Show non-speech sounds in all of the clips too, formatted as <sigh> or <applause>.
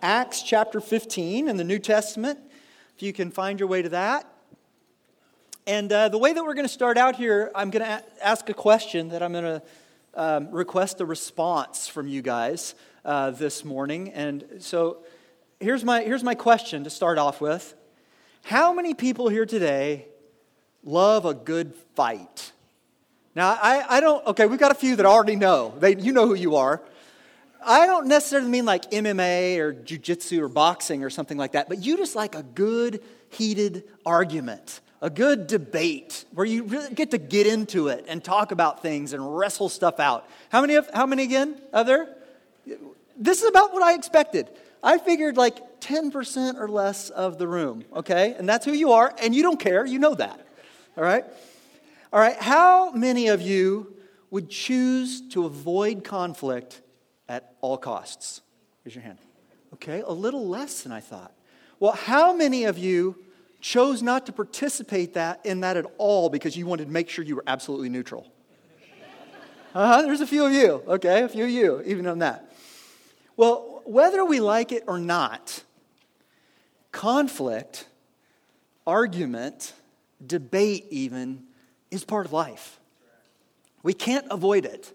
Acts chapter 15 in the New Testament, if you can find your way to that. And uh, the way that we're going to start out here, I'm going to a- ask a question that I'm going to um, request a response from you guys uh, this morning. And so here's my, here's my question to start off with How many people here today love a good fight? Now, I, I don't, okay, we've got a few that already know. They, you know who you are. I don't necessarily mean like MMA or jujitsu or boxing or something like that, but you just like a good, heated argument, a good debate where you really get to get into it and talk about things and wrestle stuff out. How many, of, how many again? Other? This is about what I expected. I figured like 10% or less of the room, okay? And that's who you are, and you don't care, you know that, all right? All right, how many of you would choose to avoid conflict at all costs? Raise your hand. Okay, a little less than I thought. Well, how many of you chose not to participate that, in that at all because you wanted to make sure you were absolutely neutral? Uh-huh, there's a few of you, okay, a few of you, even on that. Well, whether we like it or not, conflict, argument, debate, even, is part of life. We can't avoid it.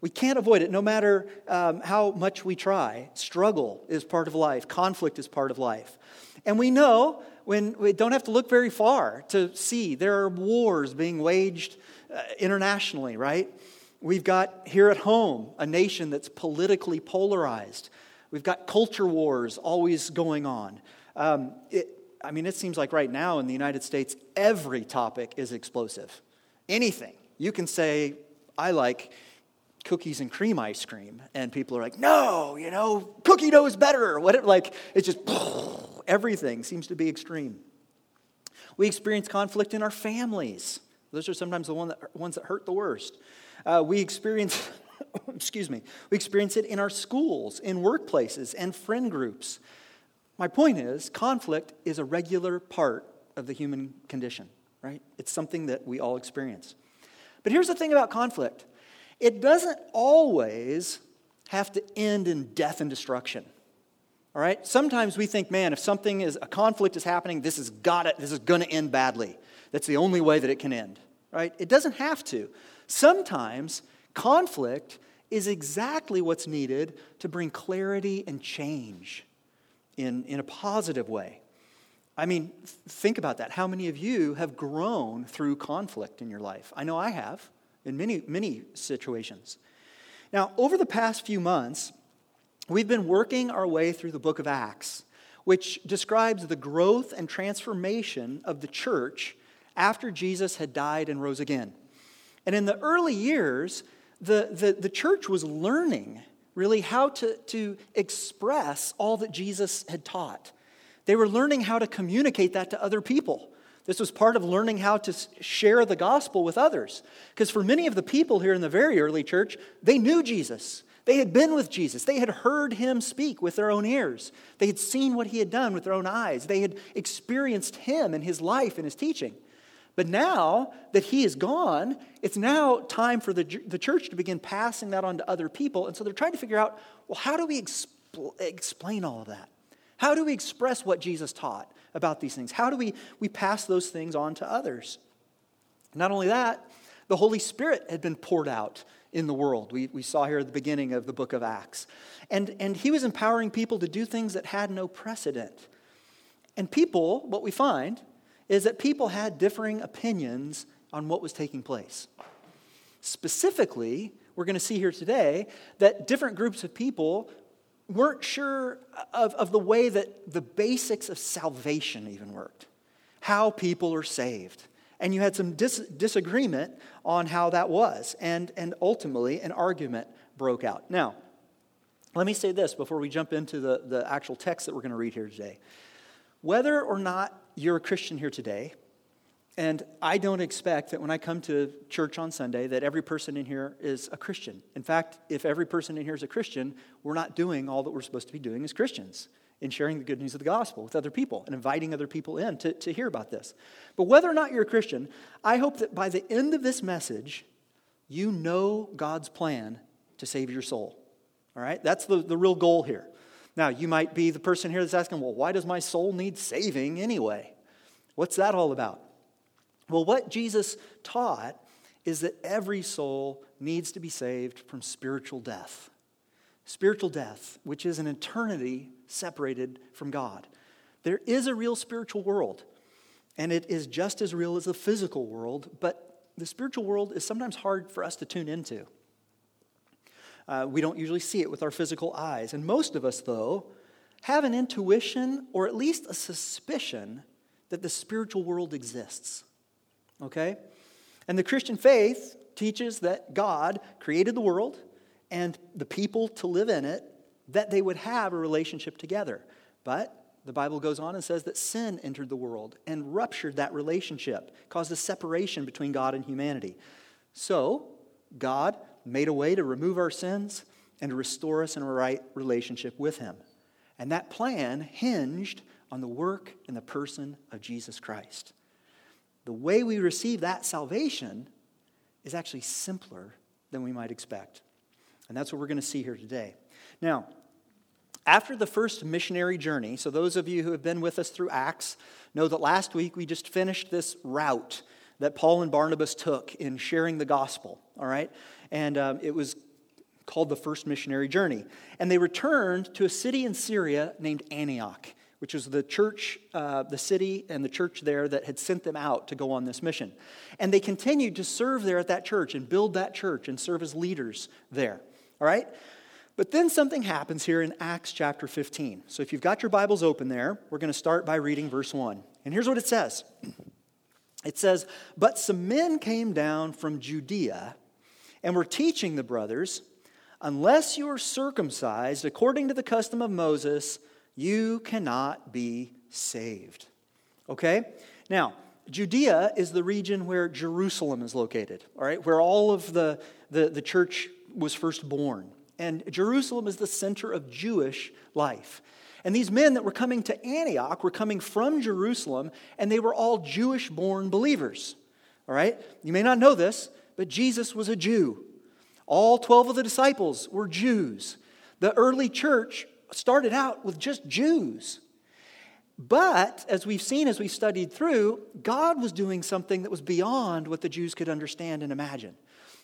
We can't avoid it no matter um, how much we try. Struggle is part of life, conflict is part of life. And we know when we don't have to look very far to see there are wars being waged uh, internationally, right? We've got here at home a nation that's politically polarized. We've got culture wars always going on. Um, it, I mean, it seems like right now in the United States, every topic is explosive. Anything. You can say, I like cookies and cream ice cream, and people are like, no, you know, cookie dough is better. What, it, like, it's just <laughs> everything seems to be extreme. We experience conflict in our families. Those are sometimes the one that, ones that hurt the worst. Uh, we experience, <laughs> excuse me, we experience it in our schools, in workplaces, and friend groups. My point is, conflict is a regular part of the human condition, right? It's something that we all experience. But here's the thing about conflict it doesn't always have to end in death and destruction. All right? Sometimes we think, man, if something is a conflict is happening, this is got it, this is to end badly. That's the only way that it can end. Right? It doesn't have to. Sometimes conflict is exactly what's needed to bring clarity and change in, in a positive way. I mean, think about that. How many of you have grown through conflict in your life? I know I have in many, many situations. Now, over the past few months, we've been working our way through the book of Acts, which describes the growth and transformation of the church after Jesus had died and rose again. And in the early years, the, the, the church was learning really how to, to express all that Jesus had taught. They were learning how to communicate that to other people. This was part of learning how to share the gospel with others. Because for many of the people here in the very early church, they knew Jesus. They had been with Jesus. They had heard him speak with their own ears. They had seen what he had done with their own eyes. They had experienced him and his life and his teaching. But now that he is gone, it's now time for the, the church to begin passing that on to other people. And so they're trying to figure out well, how do we expl- explain all of that? How do we express what Jesus taught? About these things? How do we, we pass those things on to others? Not only that, the Holy Spirit had been poured out in the world. We, we saw here at the beginning of the book of Acts. And, and he was empowering people to do things that had no precedent. And people, what we find is that people had differing opinions on what was taking place. Specifically, we're going to see here today that different groups of people weren't sure of, of the way that the basics of salvation even worked, how people are saved. And you had some dis- disagreement on how that was. And, and ultimately, an argument broke out. Now, let me say this before we jump into the, the actual text that we're going to read here today. Whether or not you're a Christian here today, and I don't expect that when I come to church on Sunday that every person in here is a Christian. In fact, if every person in here is a Christian, we're not doing all that we're supposed to be doing as Christians in sharing the good news of the gospel with other people and inviting other people in to, to hear about this. But whether or not you're a Christian, I hope that by the end of this message, you know God's plan to save your soul. All right? That's the, the real goal here. Now, you might be the person here that's asking, well, why does my soul need saving anyway? What's that all about? Well, what Jesus taught is that every soul needs to be saved from spiritual death. Spiritual death, which is an eternity separated from God. There is a real spiritual world, and it is just as real as the physical world, but the spiritual world is sometimes hard for us to tune into. Uh, we don't usually see it with our physical eyes. And most of us, though, have an intuition or at least a suspicion that the spiritual world exists. Okay? And the Christian faith teaches that God created the world and the people to live in it, that they would have a relationship together. But the Bible goes on and says that sin entered the world and ruptured that relationship, caused a separation between God and humanity. So, God made a way to remove our sins and to restore us in a right relationship with Him. And that plan hinged on the work and the person of Jesus Christ. The way we receive that salvation is actually simpler than we might expect. And that's what we're going to see here today. Now, after the first missionary journey, so those of you who have been with us through Acts know that last week we just finished this route that Paul and Barnabas took in sharing the gospel, all right? And um, it was called the first missionary journey. And they returned to a city in Syria named Antioch, which was the church, uh, the city and the church there that had sent them out to go on this mission. And they continued to serve there at that church and build that church and serve as leaders there, all right? But then something happens here in Acts chapter 15. So if you've got your Bibles open there, we're going to start by reading verse 1. And here's what it says It says, But some men came down from Judea and were teaching the brothers, Unless you are circumcised according to the custom of Moses, you cannot be saved. Okay? Now, Judea is the region where Jerusalem is located, all right, where all of the, the, the church was first born. And Jerusalem is the center of Jewish life. And these men that were coming to Antioch were coming from Jerusalem, and they were all Jewish born believers. All right? You may not know this, but Jesus was a Jew. All 12 of the disciples were Jews. The early church started out with just Jews. But as we've seen as we've studied through, God was doing something that was beyond what the Jews could understand and imagine.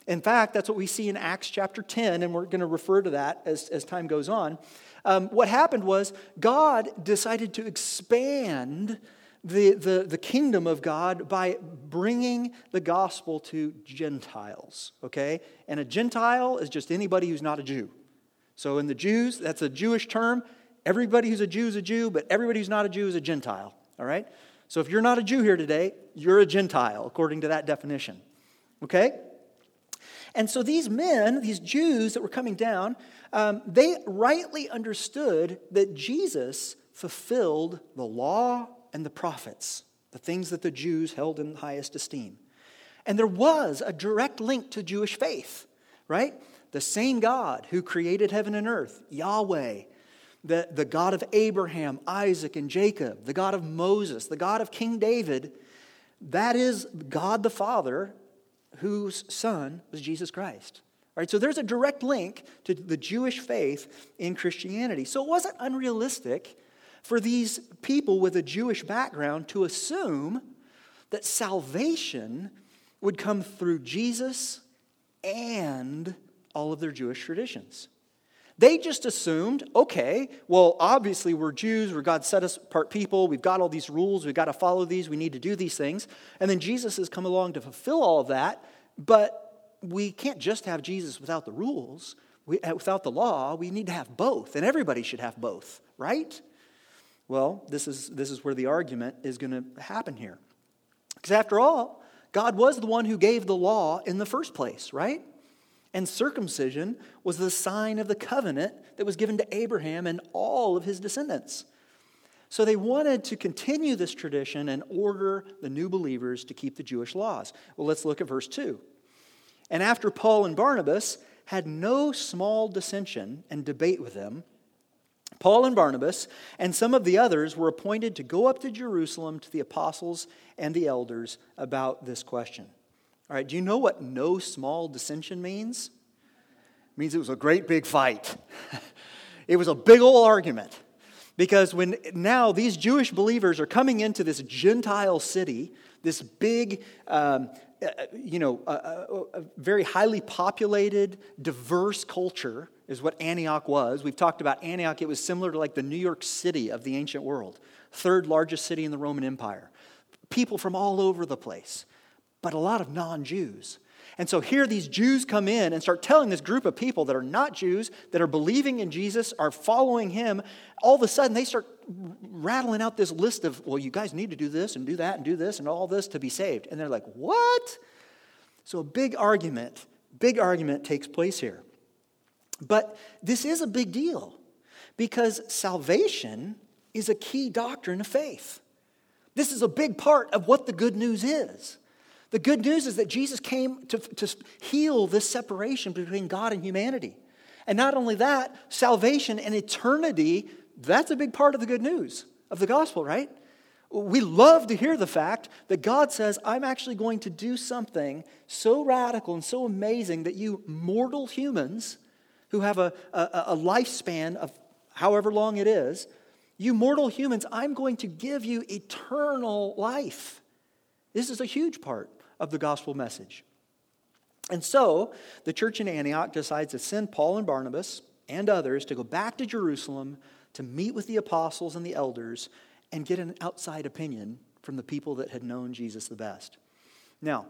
In fact, that's what we see in Acts chapter 10, and we're going to refer to that as, as time goes on. Um, what happened was God decided to expand the, the, the kingdom of God by bringing the gospel to Gentiles, okay? And a Gentile is just anybody who's not a Jew. So in the Jews, that's a Jewish term. Everybody who's a Jew is a Jew, but everybody who's not a Jew is a Gentile, all right? So if you're not a Jew here today, you're a Gentile, according to that definition, okay? And so these men, these Jews that were coming down, um, they rightly understood that Jesus fulfilled the law and the prophets, the things that the Jews held in highest esteem. And there was a direct link to Jewish faith, right? The same God who created heaven and earth, Yahweh, the, the God of Abraham, Isaac, and Jacob, the God of Moses, the God of King David, that is God the Father whose son was Jesus Christ. Right, so there's a direct link to the Jewish faith in Christianity. So it wasn't unrealistic for these people with a Jewish background to assume that salvation would come through Jesus and all of their Jewish traditions. They just assumed, okay, well, obviously we're Jews, we're God set us apart people, we've got all these rules, we've got to follow these, we need to do these things. And then Jesus has come along to fulfill all of that, but we can't just have Jesus without the rules, uh, without the law. We need to have both, and everybody should have both, right? Well, this is, this is where the argument is going to happen here. Because after all, God was the one who gave the law in the first place, right? And circumcision was the sign of the covenant that was given to Abraham and all of his descendants. So they wanted to continue this tradition and order the new believers to keep the Jewish laws. Well, let's look at verse 2. And after Paul and Barnabas had no small dissension and debate with them, Paul and Barnabas and some of the others were appointed to go up to Jerusalem to the apostles and the elders about this question. All right, do you know what no small dissension means? It means it was a great big fight. <laughs> It was a big old argument because when now these Jewish believers are coming into this Gentile city, this big, um, uh, you know, a, a very highly populated, diverse culture is what Antioch was. We've talked about Antioch, it was similar to like the New York City of the ancient world, third largest city in the Roman Empire. People from all over the place, but a lot of non Jews. And so here these Jews come in and start telling this group of people that are not Jews, that are believing in Jesus, are following him. All of a sudden, they start rattling out this list of, well, you guys need to do this and do that and do this and all this to be saved. And they're like, what? So a big argument, big argument takes place here. But this is a big deal because salvation is a key doctrine of faith. This is a big part of what the good news is. The good news is that Jesus came to, to heal this separation between God and humanity. And not only that, salvation and eternity, that's a big part of the good news of the gospel, right? We love to hear the fact that God says, I'm actually going to do something so radical and so amazing that you mortal humans who have a, a, a lifespan of however long it is, you mortal humans, I'm going to give you eternal life. This is a huge part of the gospel message. And so the church in Antioch decides to send Paul and Barnabas and others to go back to Jerusalem to meet with the apostles and the elders and get an outside opinion from the people that had known Jesus the best. Now,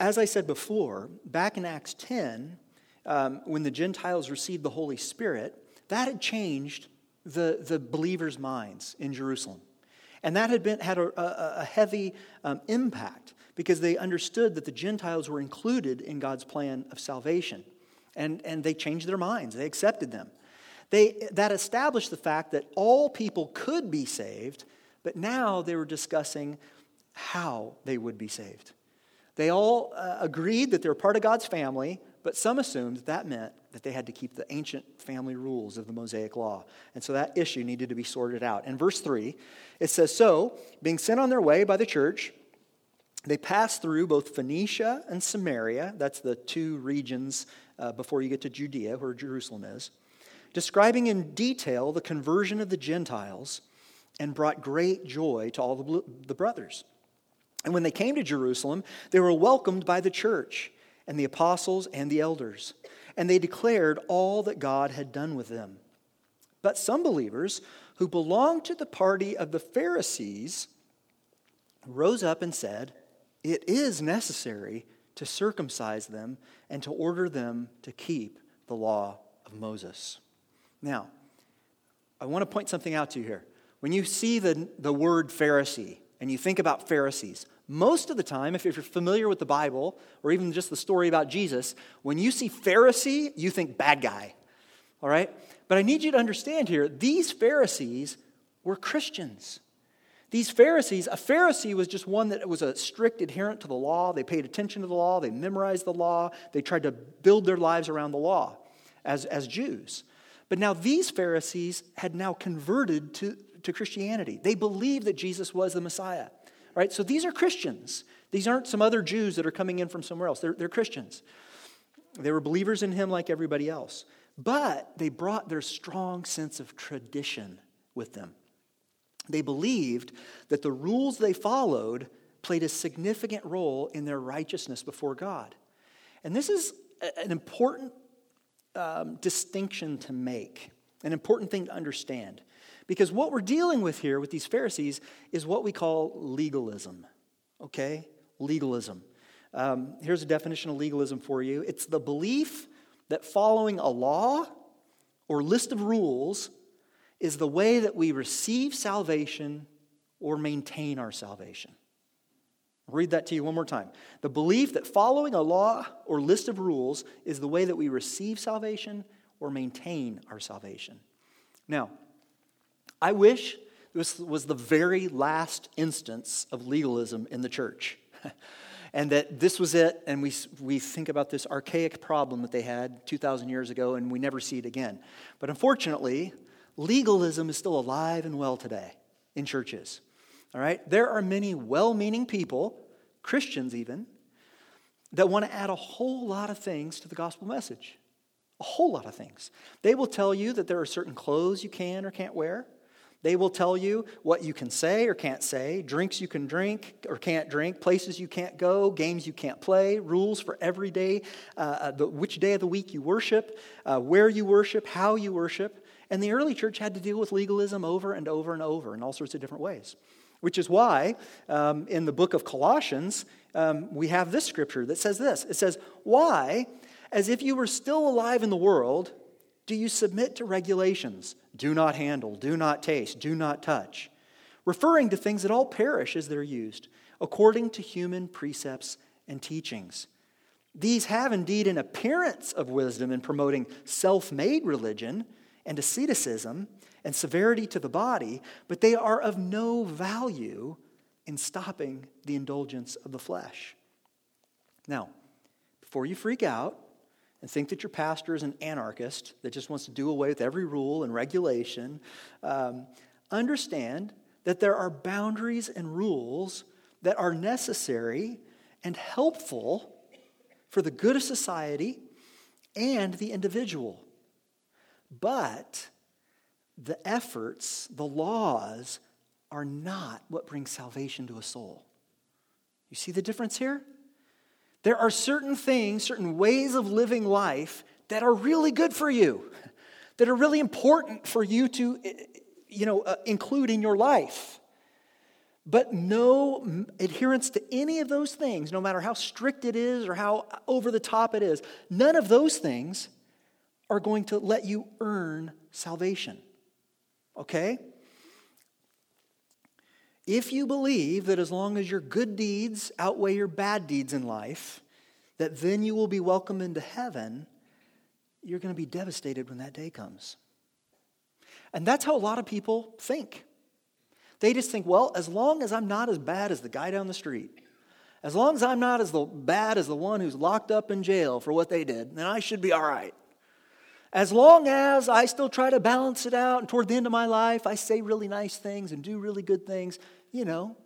as I said before, back in Acts 10, um, when the Gentiles received the Holy Spirit, that had changed the, the believers' minds in Jerusalem. And that had, been, had a, a, heavy um, impact because they understood that the Gentiles were included in God's plan of salvation. And, and they changed their minds, they accepted them. They, that established the fact that all people could be saved, but now they were discussing how they would be saved. They all uh, agreed that they were part of God's family, but some assumed that, that meant that they had to keep the ancient family rules of the Mosaic law. And so that issue needed to be sorted out. In verse 3, it says So, being sent on their way by the church, they passed through both Phoenicia and Samaria. That's the two regions uh, before you get to Judea, where Jerusalem is, describing in detail the conversion of the Gentiles and brought great joy to all the, the brothers. And when they came to Jerusalem, they were welcomed by the church and the apostles and the elders, and they declared all that God had done with them. But some believers who belonged to the party of the Pharisees rose up and said, It is necessary to circumcise them and to order them to keep the law of Moses. Now, I want to point something out to you here. When you see the, the word Pharisee and you think about Pharisees, most of the time, if you're familiar with the Bible or even just the story about Jesus, when you see Pharisee, you think bad guy. All right? But I need you to understand here these Pharisees were Christians. These Pharisees, a Pharisee was just one that was a strict adherent to the law. They paid attention to the law, they memorized the law, they tried to build their lives around the law as, as Jews. But now these Pharisees had now converted to, to Christianity. They believed that Jesus was the Messiah right? So these are Christians. These aren't some other Jews that are coming in from somewhere else. They're, they're Christians. They were believers in him like everybody else. But they brought their strong sense of tradition with them. They believed that the rules they followed played a significant role in their righteousness before God. And this is an important um, distinction to make, an important thing to understand. Because what we're dealing with here with these Pharisees is what we call legalism. Okay? Legalism. Um, here's a definition of legalism for you it's the belief that following a law or list of rules is the way that we receive salvation or maintain our salvation. I'll read that to you one more time. The belief that following a law or list of rules is the way that we receive salvation or maintain our salvation. Now, I wish this was the very last instance of legalism in the church. <laughs> and that this was it, and we, we think about this archaic problem that they had 2,000 years ago, and we never see it again. But unfortunately, legalism is still alive and well today in churches. All right? There are many well meaning people, Christians even, that want to add a whole lot of things to the gospel message. A whole lot of things. They will tell you that there are certain clothes you can or can't wear. They will tell you what you can say or can't say, drinks you can drink or can't drink, places you can't go, games you can't play, rules for every day, uh, uh, the, which day of the week you worship, uh, where you worship, how you worship. And the early church had to deal with legalism over and over and over in all sorts of different ways. Which is why um, in the book of Colossians, um, we have this scripture that says this It says, Why, as if you were still alive in the world, do you submit to regulations? Do not handle, do not taste, do not touch, referring to things that all perish as they're used, according to human precepts and teachings. These have indeed an appearance of wisdom in promoting self made religion and asceticism and severity to the body, but they are of no value in stopping the indulgence of the flesh. Now, before you freak out, and think that your pastor is an anarchist that just wants to do away with every rule and regulation, um, understand that there are boundaries and rules that are necessary and helpful for the good of society and the individual. But the efforts, the laws, are not what brings salvation to a soul. You see the difference here? There are certain things, certain ways of living life that are really good for you, that are really important for you to you know, uh, include in your life. But no adherence to any of those things, no matter how strict it is or how over the top it is, none of those things are going to let you earn salvation. Okay? If you believe that as long as your good deeds outweigh your bad deeds in life, that then you will be welcomed into heaven, you're going to be devastated when that day comes. And that's how a lot of people think. They just think, well, as long as I'm not as bad as the guy down the street, as long as I'm not as bad as the one who's locked up in jail for what they did, then I should be all right. As long as I still try to balance it out, and toward the end of my life, I say really nice things and do really good things, you know,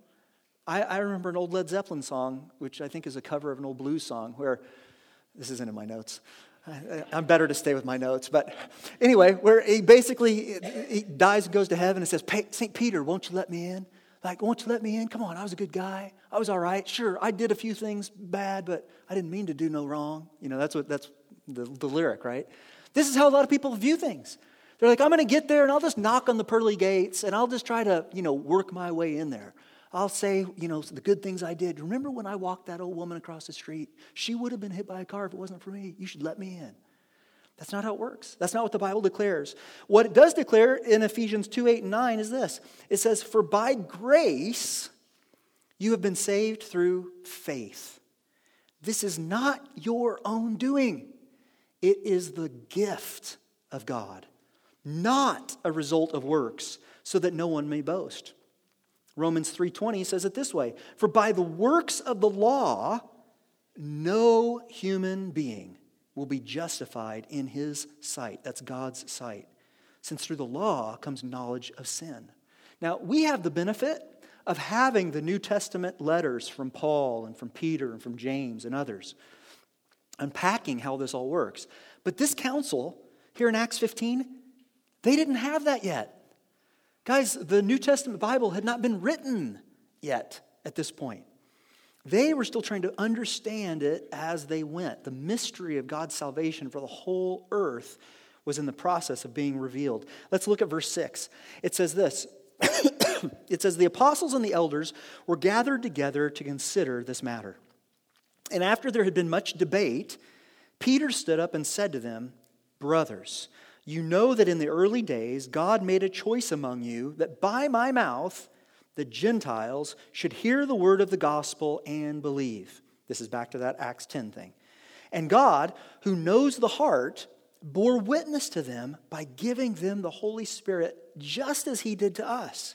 I, I remember an old Led Zeppelin song, which I think is a cover of an old blues song, where this isn't in my notes. I'm better to stay with my notes. But anyway, where he basically he dies and goes to heaven and says, St. Peter, won't you let me in? Like, won't you let me in? Come on, I was a good guy. I was all right. Sure, I did a few things bad, but I didn't mean to do no wrong. You know, that's what that's the, the lyric, right? This is how a lot of people view things. They're like, I'm going to get there and I'll just knock on the pearly gates and I'll just try to, you know, work my way in there. I'll say, you know, the good things I did. Remember when I walked that old woman across the street? She would have been hit by a car if it wasn't for me. You should let me in. That's not how it works. That's not what the Bible declares. What it does declare in Ephesians 2 8 and 9 is this it says, For by grace you have been saved through faith. This is not your own doing. It is the gift of God, not a result of works, so that no one may boast. Romans 3:20 says it this way, "For by the works of the law no human being will be justified in his sight." That's God's sight. Since through the law comes knowledge of sin. Now, we have the benefit of having the New Testament letters from Paul and from Peter and from James and others unpacking how this all works. But this council here in Acts 15, they didn't have that yet. Guys, the New Testament Bible had not been written yet at this point. They were still trying to understand it as they went. The mystery of God's salvation for the whole earth was in the process of being revealed. Let's look at verse 6. It says this <coughs> It says, The apostles and the elders were gathered together to consider this matter. And after there had been much debate, Peter stood up and said to them, Brothers, you know that in the early days God made a choice among you that by my mouth the Gentiles should hear the word of the gospel and believe. This is back to that Acts 10 thing. And God, who knows the heart, bore witness to them by giving them the Holy Spirit just as he did to us.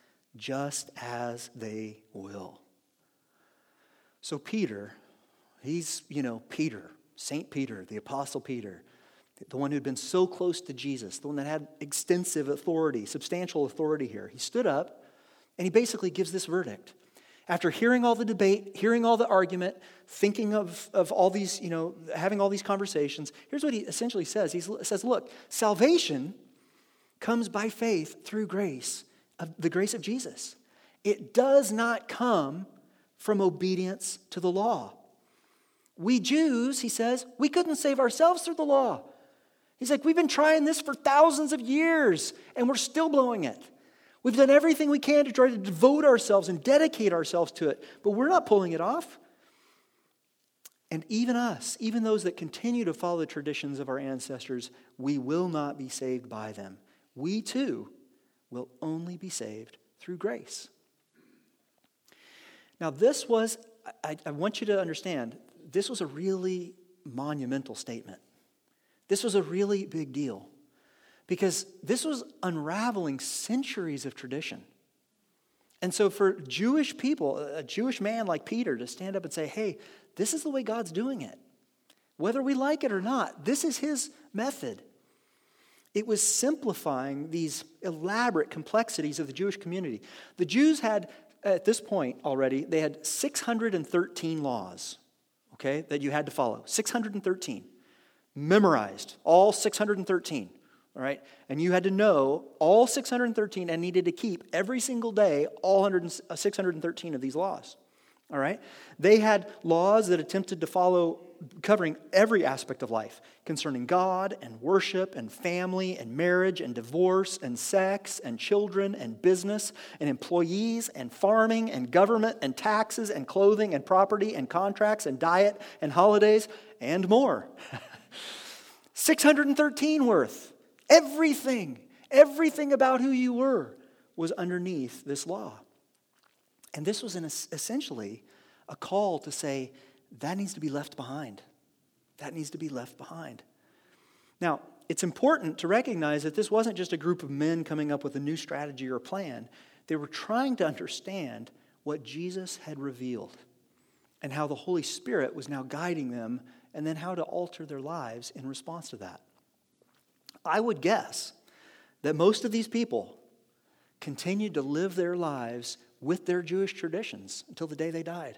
just as they will. So, Peter, he's, you know, Peter, St. Peter, the Apostle Peter, the one who'd been so close to Jesus, the one that had extensive authority, substantial authority here. He stood up and he basically gives this verdict. After hearing all the debate, hearing all the argument, thinking of, of all these, you know, having all these conversations, here's what he essentially says. He says, Look, salvation comes by faith through grace, of the grace of Jesus. It does not come from obedience to the law. We Jews, he says, we couldn't save ourselves through the law. He's like, we've been trying this for thousands of years and we're still blowing it. We've done everything we can to try to devote ourselves and dedicate ourselves to it, but we're not pulling it off. And even us, even those that continue to follow the traditions of our ancestors, we will not be saved by them. We too will only be saved through grace. Now, this was, I, I want you to understand, this was a really monumental statement. This was a really big deal because this was unraveling centuries of tradition. And so, for Jewish people, a Jewish man like Peter to stand up and say, hey, this is the way God's doing it, whether we like it or not, this is his method. It was simplifying these elaborate complexities of the Jewish community. The Jews had, at this point already, they had 613 laws, okay, that you had to follow. 613 memorized, all 613. All right? And you had to know all 613 and needed to keep every single day all 613 uh, of these laws. All right? They had laws that attempted to follow covering every aspect of life concerning God and worship and family and marriage and divorce and sex and children and business and employees and farming and government and taxes and clothing and property and contracts and diet and holidays and more. <laughs> 613 worth. Everything, everything about who you were was underneath this law. And this was an, essentially a call to say, that needs to be left behind. That needs to be left behind. Now, it's important to recognize that this wasn't just a group of men coming up with a new strategy or plan. They were trying to understand what Jesus had revealed and how the Holy Spirit was now guiding them and then how to alter their lives in response to that. I would guess that most of these people continued to live their lives with their Jewish traditions until the day they died.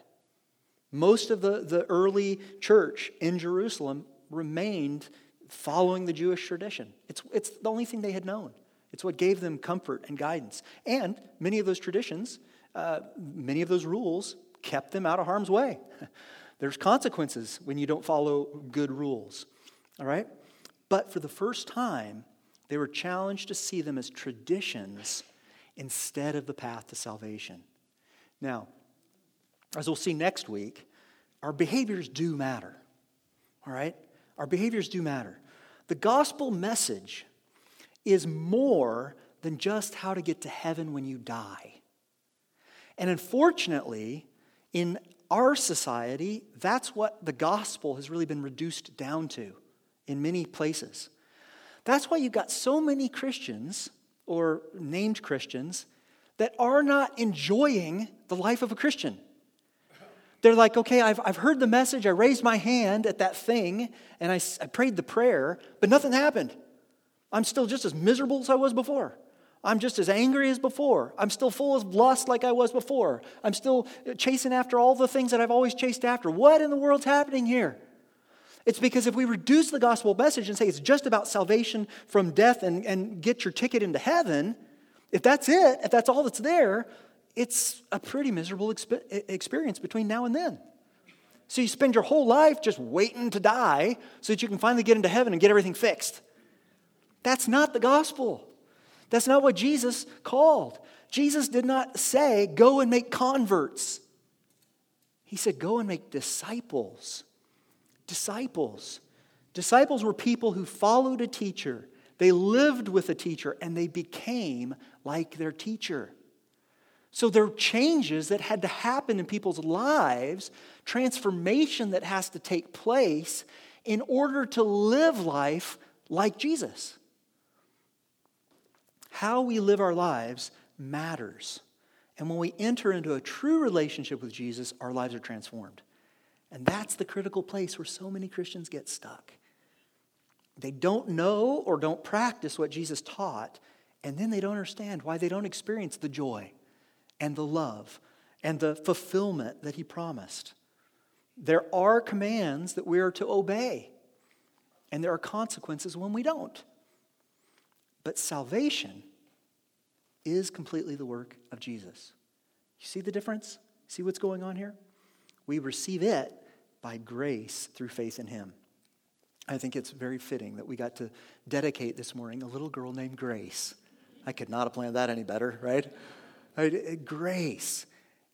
Most of the, the early church in Jerusalem remained following the Jewish tradition. It's, it's the only thing they had known. It's what gave them comfort and guidance. And many of those traditions, uh, many of those rules kept them out of harm's way. <laughs> There's consequences when you don't follow good rules. All right? But for the first time, they were challenged to see them as traditions instead of the path to salvation. Now, as we'll see next week, our behaviors do matter. All right? Our behaviors do matter. The gospel message is more than just how to get to heaven when you die. And unfortunately, in our society, that's what the gospel has really been reduced down to in many places. That's why you've got so many Christians or named Christians that are not enjoying the life of a Christian. They're like, okay, I've, I've heard the message, I raised my hand at that thing, and I, I prayed the prayer, but nothing happened. I'm still just as miserable as I was before. I'm just as angry as before. I'm still full of lust like I was before. I'm still chasing after all the things that I've always chased after. What in the world's happening here? It's because if we reduce the gospel message and say it's just about salvation from death and, and get your ticket into heaven, if that's it, if that's all that's there, it's a pretty miserable exp- experience between now and then. So you spend your whole life just waiting to die so that you can finally get into heaven and get everything fixed. That's not the gospel. That's not what Jesus called. Jesus did not say, go and make converts. He said, go and make disciples. Disciples. Disciples were people who followed a teacher, they lived with a teacher, and they became like their teacher. So there are changes that had to happen in people's lives, transformation that has to take place in order to live life like Jesus. How we live our lives matters. And when we enter into a true relationship with Jesus, our lives are transformed. And that's the critical place where so many Christians get stuck. They don't know or don't practice what Jesus taught, and then they don't understand why they don't experience the joy and the love and the fulfillment that he promised. There are commands that we are to obey, and there are consequences when we don't. But salvation is completely the work of Jesus. You see the difference? See what's going on here? We receive it by grace through faith in Him. I think it's very fitting that we got to dedicate this morning a little girl named Grace. I could not have planned that any better, right? right? Eh, grace.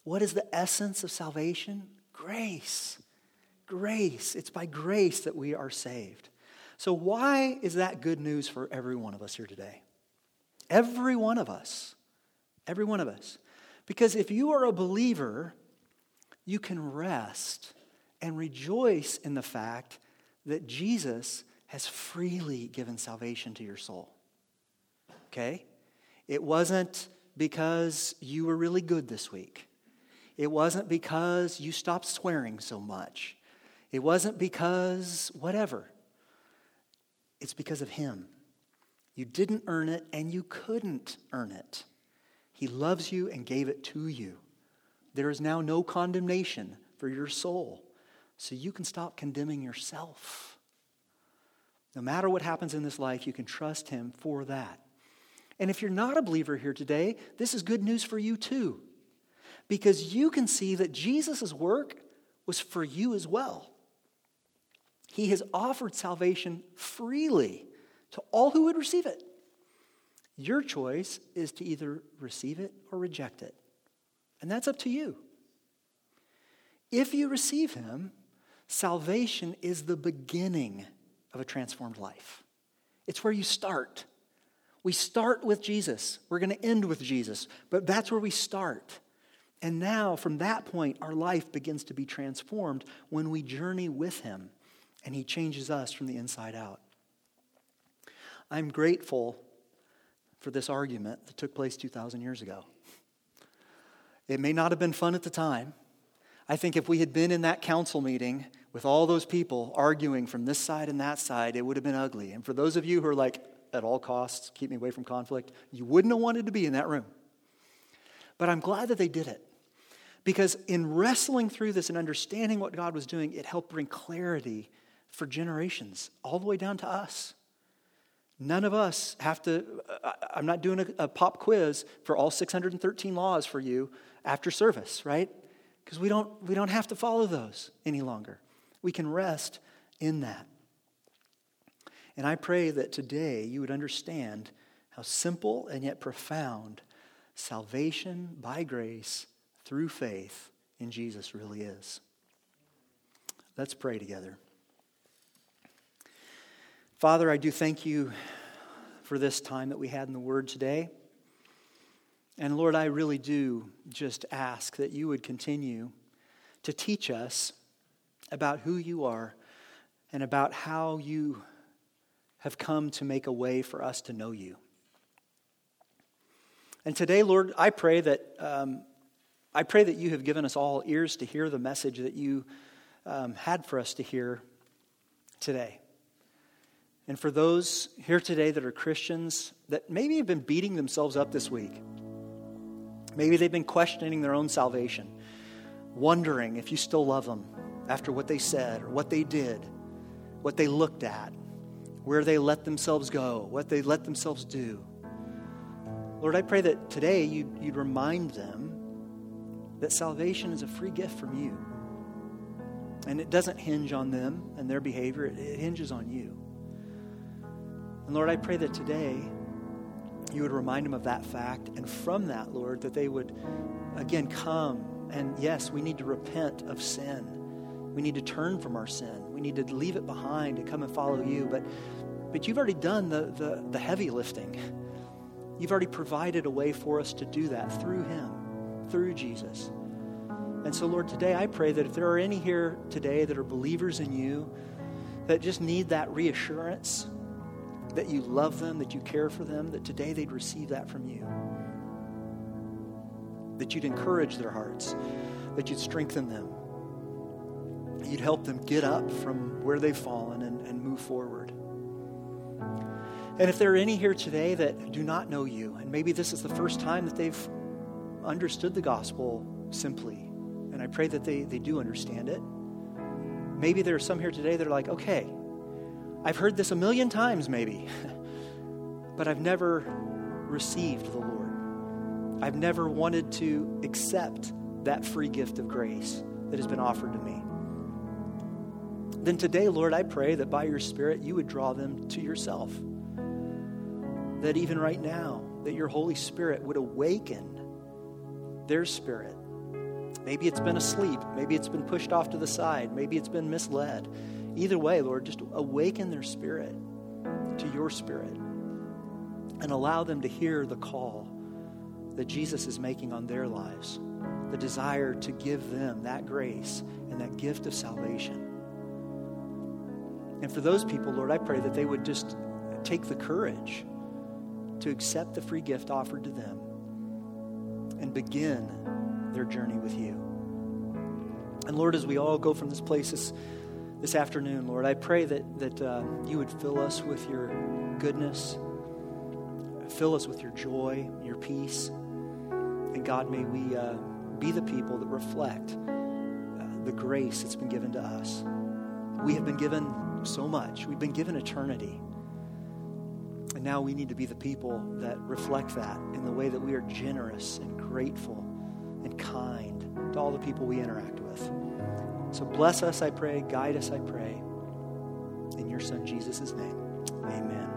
What is the essence of salvation? Grace. Grace. It's by grace that we are saved. So, why is that good news for every one of us here today? Every one of us. Every one of us. Because if you are a believer, you can rest and rejoice in the fact that Jesus has freely given salvation to your soul. Okay? It wasn't because you were really good this week. It wasn't because you stopped swearing so much. It wasn't because whatever. It's because of Him. You didn't earn it and you couldn't earn it. He loves you and gave it to you. There is now no condemnation for your soul, so you can stop condemning yourself. No matter what happens in this life, you can trust Him for that. And if you're not a believer here today, this is good news for you too. Because you can see that Jesus' work was for you as well. He has offered salvation freely to all who would receive it. Your choice is to either receive it or reject it. And that's up to you. If you receive Him, salvation is the beginning of a transformed life. It's where you start. We start with Jesus. We're going to end with Jesus, but that's where we start. And now, from that point, our life begins to be transformed when we journey with Him and He changes us from the inside out. I'm grateful for this argument that took place 2,000 years ago. It may not have been fun at the time. I think if we had been in that council meeting with all those people arguing from this side and that side, it would have been ugly. And for those of you who are like, at all costs, keep me away from conflict, you wouldn't have wanted to be in that room. But I'm glad that they did it. Because in wrestling through this and understanding what God was doing, it helped bring clarity for generations, all the way down to us. None of us have to, I'm not doing a, a pop quiz for all 613 laws for you after service, right? Because we don't, we don't have to follow those any longer. We can rest in that. And I pray that today you would understand how simple and yet profound salvation by grace through faith in Jesus really is. Let's pray together. Father, I do thank you for this time that we had in the Word today. And Lord, I really do just ask that you would continue to teach us about who you are and about how you have come to make a way for us to know you. And today, Lord, I pray that um, I pray that you have given us all ears to hear the message that you um, had for us to hear today. And for those here today that are Christians that maybe have been beating themselves up this week, maybe they've been questioning their own salvation, wondering if you still love them after what they said or what they did, what they looked at, where they let themselves go, what they let themselves do. Lord, I pray that today you'd, you'd remind them that salvation is a free gift from you. And it doesn't hinge on them and their behavior, it, it hinges on you. And Lord, I pray that today you would remind them of that fact. And from that, Lord, that they would again come. And yes, we need to repent of sin. We need to turn from our sin. We need to leave it behind and come and follow you. But, but you've already done the, the, the heavy lifting. You've already provided a way for us to do that through Him, through Jesus. And so, Lord, today I pray that if there are any here today that are believers in you that just need that reassurance, that you love them, that you care for them, that today they'd receive that from you. That you'd encourage their hearts, that you'd strengthen them, you'd help them get up from where they've fallen and, and move forward. And if there are any here today that do not know you, and maybe this is the first time that they've understood the gospel simply, and I pray that they, they do understand it. Maybe there are some here today that are like, okay, I've heard this a million times, maybe, <laughs> but I've never received the Lord. I've never wanted to accept that free gift of grace that has been offered to me. Then today, Lord, I pray that by your Spirit you would draw them to yourself. That even right now, that your Holy Spirit would awaken their spirit. Maybe it's been asleep. Maybe it's been pushed off to the side. Maybe it's been misled. Either way, Lord, just awaken their spirit to your spirit and allow them to hear the call that Jesus is making on their lives, the desire to give them that grace and that gift of salvation. And for those people, Lord, I pray that they would just take the courage to accept the free gift offered to them and begin their journey with you. And Lord, as we all go from this place this, this afternoon, Lord, I pray that, that uh, you would fill us with your goodness, fill us with your joy, your peace. And God, may we uh, be the people that reflect uh, the grace that's been given to us. We have been given so much, we've been given eternity. And now we need to be the people that reflect that in the way that we are generous and grateful and kind to all the people we interact with. So bless us, I pray. Guide us, I pray. In your Son, Jesus' name, amen.